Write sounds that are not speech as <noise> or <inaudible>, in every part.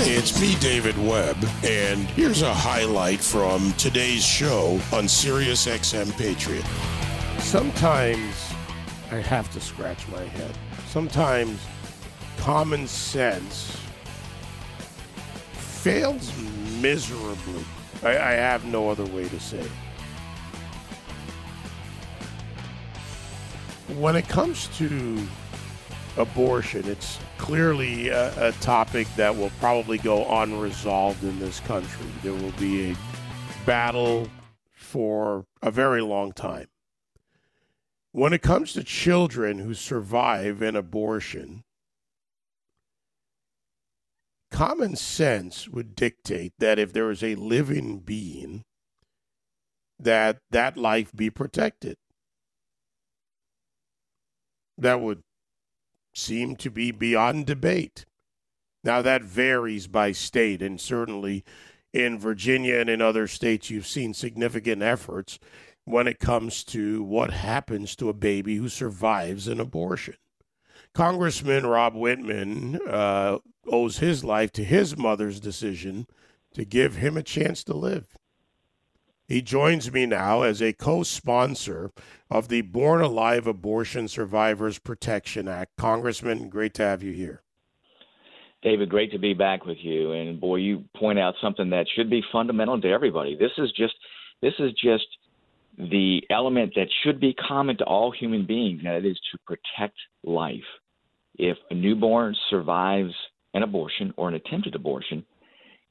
It's me, David Webb, and here's a highlight from today's show on Sirius XM Patriot. Sometimes I have to scratch my head. Sometimes common sense fails miserably. I, I have no other way to say it. When it comes to abortion, it's clearly a, a, topic that will probably go unresolved in this country. There will be a battle for a very long time. When it comes to children who survive an abortion, common sense would dictate that if there is a living being, that that life be protected. That would seem to be beyond debate. Now, that varies by state, and certainly in Virginia and in other states, you've seen significant efforts when it comes to what happens to a baby who survives an abortion. Congressman Rob Wittman uh, owes his life to his mother's decision to give him a chance to live. He joins me now as a co sponsor of the Born Alive Abortion Survivors Protection Act. Congressman, great to have you here. David, great to be back with you. And boy, you point out something that should be fundamental to everybody. This is just this is just the element that should be common to all human beings, and to protect life. If a newborn survives an abortion or an attempted abortion,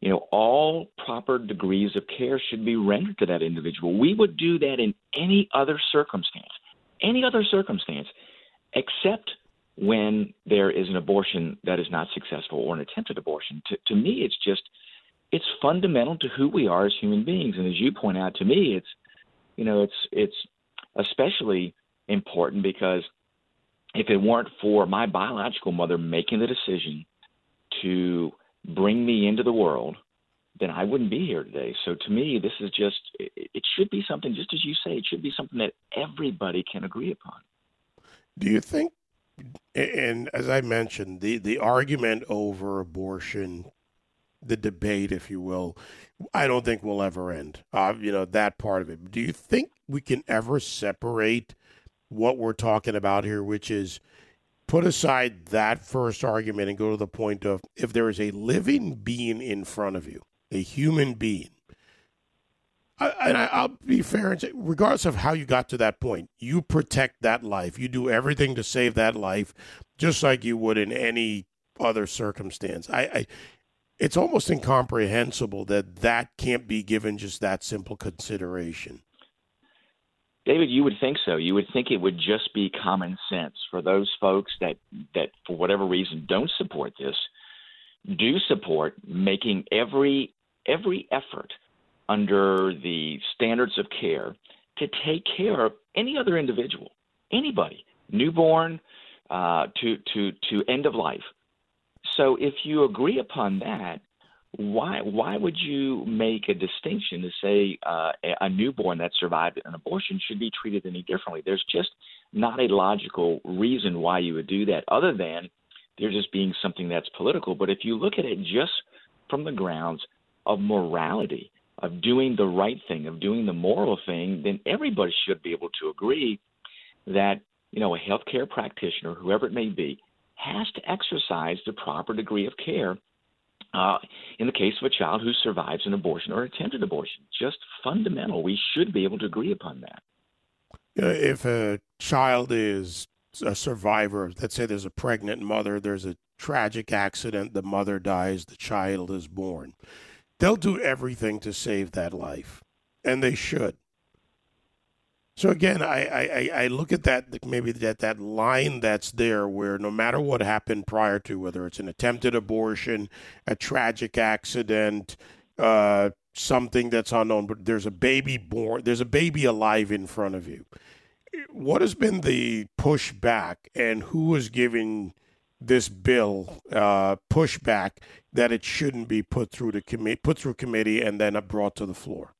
you know, all proper degrees of care should be rendered to that individual. We would do that in any other circumstance, any other circumstance, except when there is an abortion that is not successful or an attempted abortion. To, to me, it's just, it's fundamental to who we are as human beings. And as you point out to me, it's, you know, it's, it's especially important because if it weren't for my biological mother making the decision to bring me into the world, then I wouldn't be here today. So to me, this is just, it should be something, just as you say, it should be something that everybody can agree upon. Do you think, and as I mentioned, the, the argument over abortion, the debate, if you will, I don't think will ever end. Uh, you know, that part of it. Do you think we can ever separate what we're talking about here, which is put aside that first argument and go to the point of if there is a living being in front of you, a human being, I, and I, will be fair and say, regardless of how you got to that point, you protect that life. You do everything to save that life, just like you would in any other circumstance. I, I it's almost incomprehensible that that can't be given just that simple consideration. David, you would think so. You would think it would just be common sense for those folks that that for whatever reason don't support this, do support making every every effort under the standards of care to take care of any other individual, anybody, newborn uh, to to to end of life. So if you agree upon that, why why would you make a distinction to say uh, a newborn that survived an abortion should be treated any differently? There's just not a logical reason why you would do that, other than there just being something that's political. But if you look at it just from the grounds of morality, of doing the right thing, of doing the moral thing, then everybody should be able to agree that you know a healthcare practitioner, whoever it may be, has to exercise the proper degree of care uh, in the case of a child who survives an abortion or attempted abortion. Just fundamental. We should be able to agree upon that. If a child is a survivor, let's say there's a pregnant mother, there's a tragic accident, the mother dies, the child is born. They'll do everything to save that life, and they should. So again, I, I, I look at that maybe that that line that's there where no matter what happened prior to whether it's an attempted abortion, a tragic accident, uh, something that's unknown, but there's a baby born, there's a baby alive in front of you. What has been the pushback, and who is giving this bill uh, pushback that it shouldn't be put through the committee, put through committee, and then brought to the floor?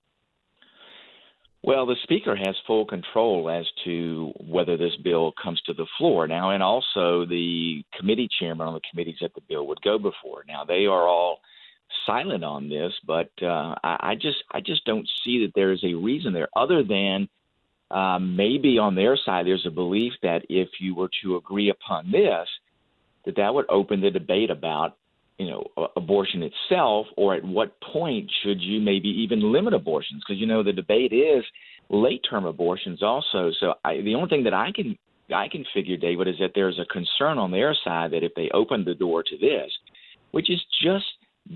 Well, the Speaker has full control as to whether this bill comes to the floor now, and also the committee chairman on the committees that the bill would go before. Now, they are all silent on this, but uh, I, I just I just don't see that there is a reason there other than uh, maybe on their side there's a belief that if you were to agree upon this, that that would open the debate about you know abortion itself, or at what point should you maybe even limit abortions? Because you know the debate is late term abortions also. So I, the only thing that I can I can figure, David, is that there's a concern on their side that if they open the door to this, which is just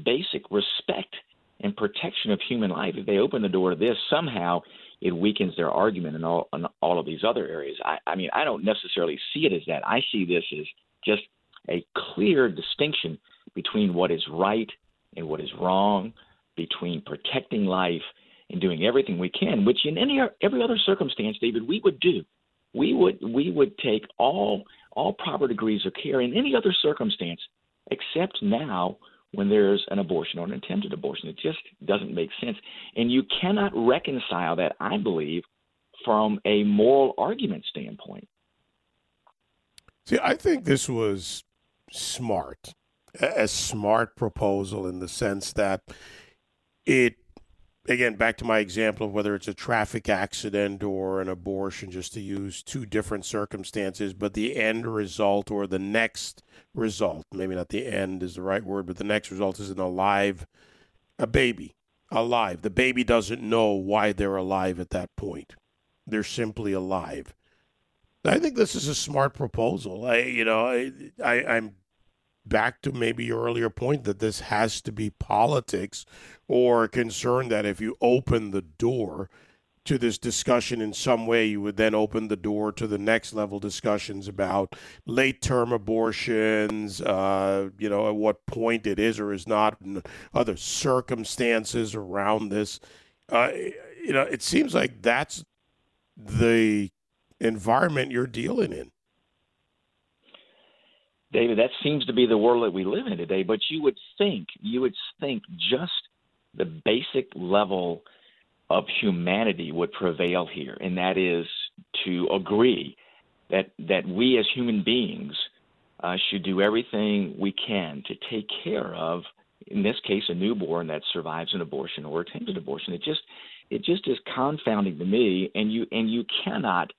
basic respect and protection of human life, if they open the door to this, somehow it weakens their argument in all in all of these other areas. I, I mean, I don't necessarily see it as that. I see this as just a clear distinction between what is right and what is wrong, between protecting life and doing everything we can, which in any every other circumstance, David, we would do we would we would take all all proper degrees of care in any other circumstance except now when there's an abortion or an attempted abortion. It just doesn't make sense. And you cannot reconcile that, I believe, from a moral argument standpoint. See, I think this was smart, a smart proposal in the sense that it again, back to my example of whether it's a traffic accident or an abortion, just to use two different circumstances, but the end result or the next result, maybe not the end is the right word, but the next result is an alive, a baby, alive. The baby doesn't know why they're alive at that point. They're simply alive. I think this is a smart proposal. I, you know, I, I I'm back to maybe your earlier point that this has to be politics or a concern that if you open the door to this discussion in some way, you would then open the door to the next level discussions about late term abortions, uh, you know, at what point it is or is not, and other circumstances around this. Uh, you know, it seems like that's the environment you're dealing in. David, that seems to be the world that we live in today. But you would think, you would think just the basic level of humanity would prevail here, and that is to agree that that we as human beings uh, should do everything we can to take care of, in this case, a newborn that survives an abortion or attempted abortion. It just it just is confounding to me, and you and you cannot,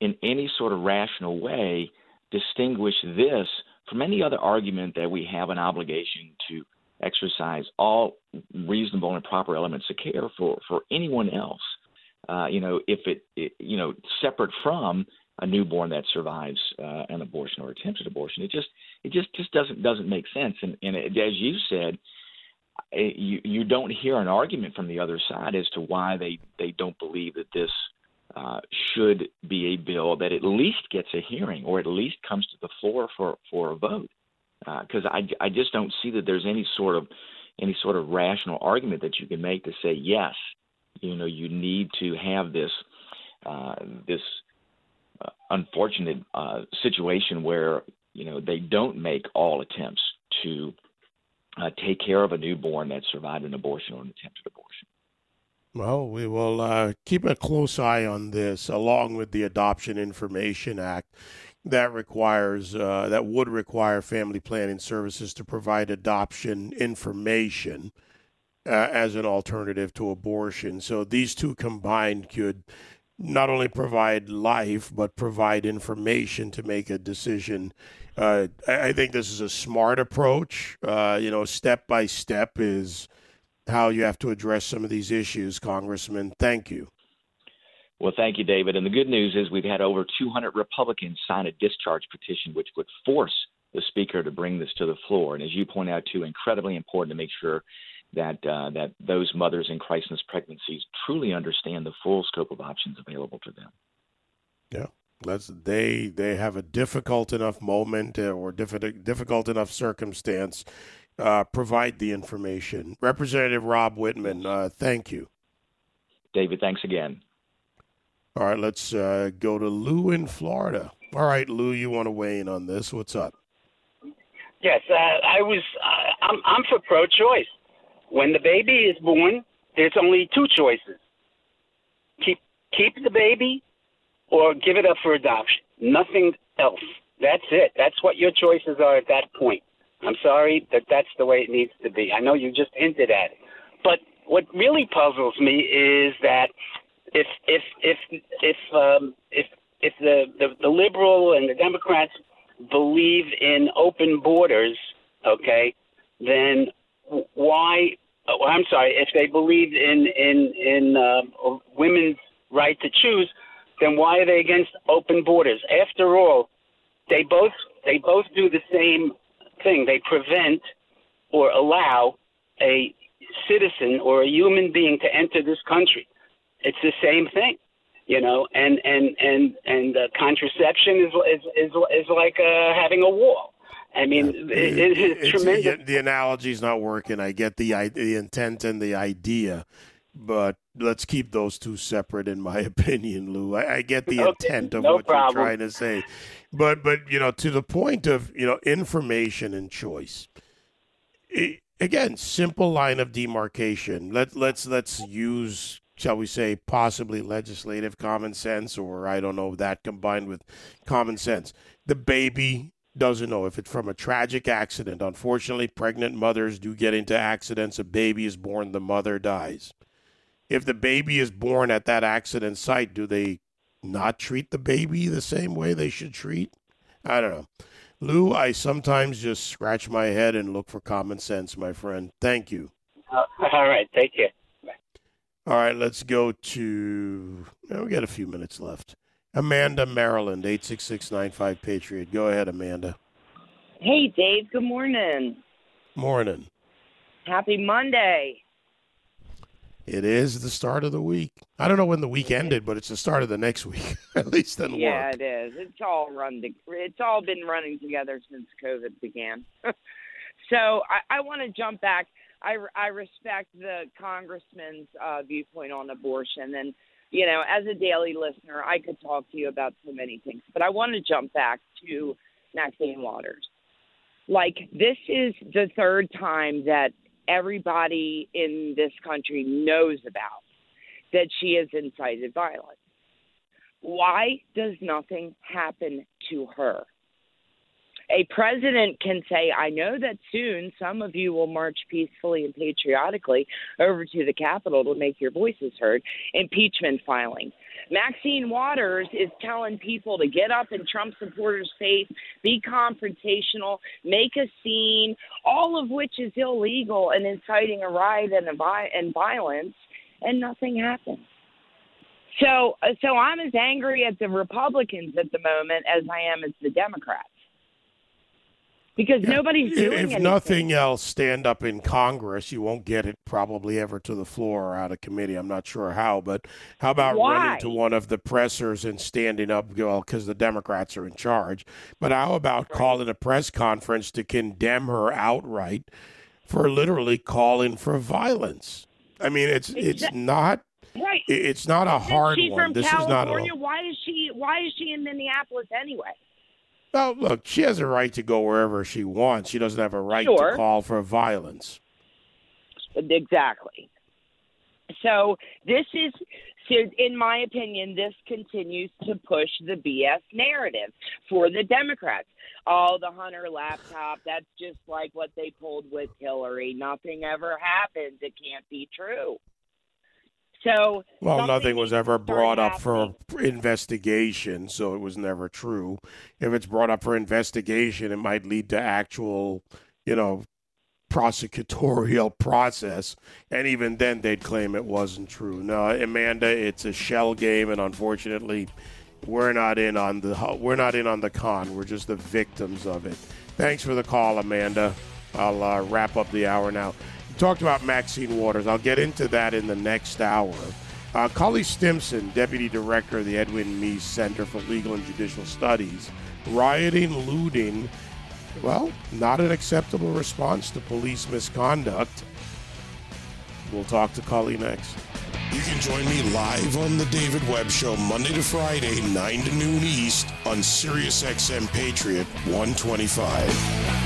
in any sort of rational way, distinguish this from any other argument that we have an obligation to exercise all reasonable and proper elements of care for, for anyone else. Uh, you know, if it, it, you know, separate from a newborn that survives uh, an abortion or attempted abortion, it just, it just, just doesn't doesn't make sense. And, and it, as you said, it, you you don't hear an argument from the other side as to why they they don't believe that this uh, should be a bill that at least gets a hearing or at least comes to the floor for, for a vote. Because uh, I, I just don't see that there's any sort of any sort of rational argument that you can make to say yes, you know, you need to have this uh, this uh, unfortunate uh, situation where you know they don't make all attempts to uh, take care of a newborn that survived an abortion or an attempted abortion. Well, we will uh, keep a close eye on this, along with the Adoption Information Act that requires uh, that would require family planning services to provide adoption information uh, as an alternative to abortion. So these two combined could not only provide life but provide information to make a decision. Uh, I, I, think this is a smart approach. Uh, you know, step by step is how you have to address some of these issues, Congressman. Thank you. Well, thank you, David. And the good news is we've had over 200 Republicans sign a discharge petition, which would force the Speaker to bring this to the floor. And as you point out, too, incredibly important to make sure that uh, that those mothers in crisis pregnancies truly understand the full scope of options available to them. Yeah, that's they they have a difficult enough moment uh, or difficult difficult enough circumstance uh, provide the information. Representative Rob Wittman, uh, thank you. David, thanks again. All right, let's uh, go to Lou in Florida. All right, Lou, you want to weigh in on this? What's up? Yes, uh, I was. Uh, I'm, I'm for pro-choice. When the baby is born, there's only two choices: keep keep the baby, or give it up for adoption. Nothing else. That's it. That's what your choices are at that point. I'm sorry that that's the way it needs to be. I know you just hinted at it, but what really puzzles me is that if if if if um, if if the, the the liberal and the Democrats believe in open borders, okay, then why? Oh, I'm sorry. If they believe in in in uh, women's right to choose, then why are they against open borders? After all, they both they both do the same thing. They prevent or allow a citizen or a human being to enter this country. It's the same thing, you know. And and and and uh, contraception is is is is like uh, having a wall. I mean, it, it is tremendous. The analogy is not working. I get the the intent and the idea, but let's keep those two separate, in my <laughs> opinion, Lou. I, I get the <laughs> okay, intent of no what problem. you're trying to say, but but you know, to the point of you know information and choice. It, again, simple line of demarcation. Let let's let's use shall we say possibly legislative common sense or I don't know that combined with common sense. The baby doesn't know if it's from a tragic accident. Unfortunately, pregnant mothers do get into accidents. A baby is born, the mother dies. If the baby is born at that accident site, do they not treat the baby the same way they should treat? I don't know. Lou, I sometimes just scratch my head and look for common sense, my friend. Thank you. Uh, all right. Take care. Bye. All right. Let's go to. Well, we got a few minutes left. Amanda, Maryland, 86695 Patriot. Go ahead, Amanda. Hey, Dave. Good morning. Morning. Happy Monday. It is the start of the week. I don't know when the week ended, but it's the start of the next week, <laughs> at least in yeah, work. it is. It's all run. To, it's all been running together since COVID began. <laughs> so I, I want to jump back. I, I respect the congressman's uh, viewpoint on abortion, and you know, as a daily listener, I could talk to you about so many things. But I want to jump back to Maxine Waters. Like this is the third time that everybody in this country knows about that she has incited violence. Why does nothing happen to her? A president can say, I know that soon some of you will march peacefully and patriotically over to the Capitol to make your voices heard. Impeachment filing. Maxine Waters is telling people to get up in Trump supporters' face, be confrontational, make a scene, all of which is illegal and inciting a riot and, a vi- and violence, and nothing happens. So, so I'm as angry at the Republicans at the moment as I am as the Democrats because yeah. nobody's doing if anything. nothing else stand up in congress you won't get it probably ever to the floor or out of committee i'm not sure how but how about Why? running to one of the pressers and standing up well because the democrats are in charge but how about calling a press conference to condemn her outright for literally calling for violence i mean it's it's not Right. It's not a hard one. From this California? is not a. Why is she? Why is she in Minneapolis anyway? Well, look, she has a right to go wherever she wants. She doesn't have a right sure. to call for violence. Exactly. So this is, so in my opinion, this continues to push the BS narrative for the Democrats. Oh, the Hunter laptop, that's just like what they pulled with Hillary. Nothing ever happened. It can't be true. So well, nothing was ever brought up happening. for investigation, so it was never true. If it's brought up for investigation, it might lead to actual, you know, prosecutorial <laughs> process, and even then they'd claim it wasn't true. No, Amanda, it's a shell game, and unfortunately, we're not in on the we're not in on the con. We're just the victims of it. Thanks for the call, Amanda. I'll uh, wrap up the hour now talked about Maxine Waters. I'll get into that in the next hour. Uh, Cully Stimson, Deputy Director of the Edwin Meese Center for Legal and Judicial Studies, rioting, looting, well, not an acceptable response to police misconduct. We'll talk to Cully next. You can join me live on The David Webb Show Monday to Friday, 9 to noon East on SiriusXM Patriot 125.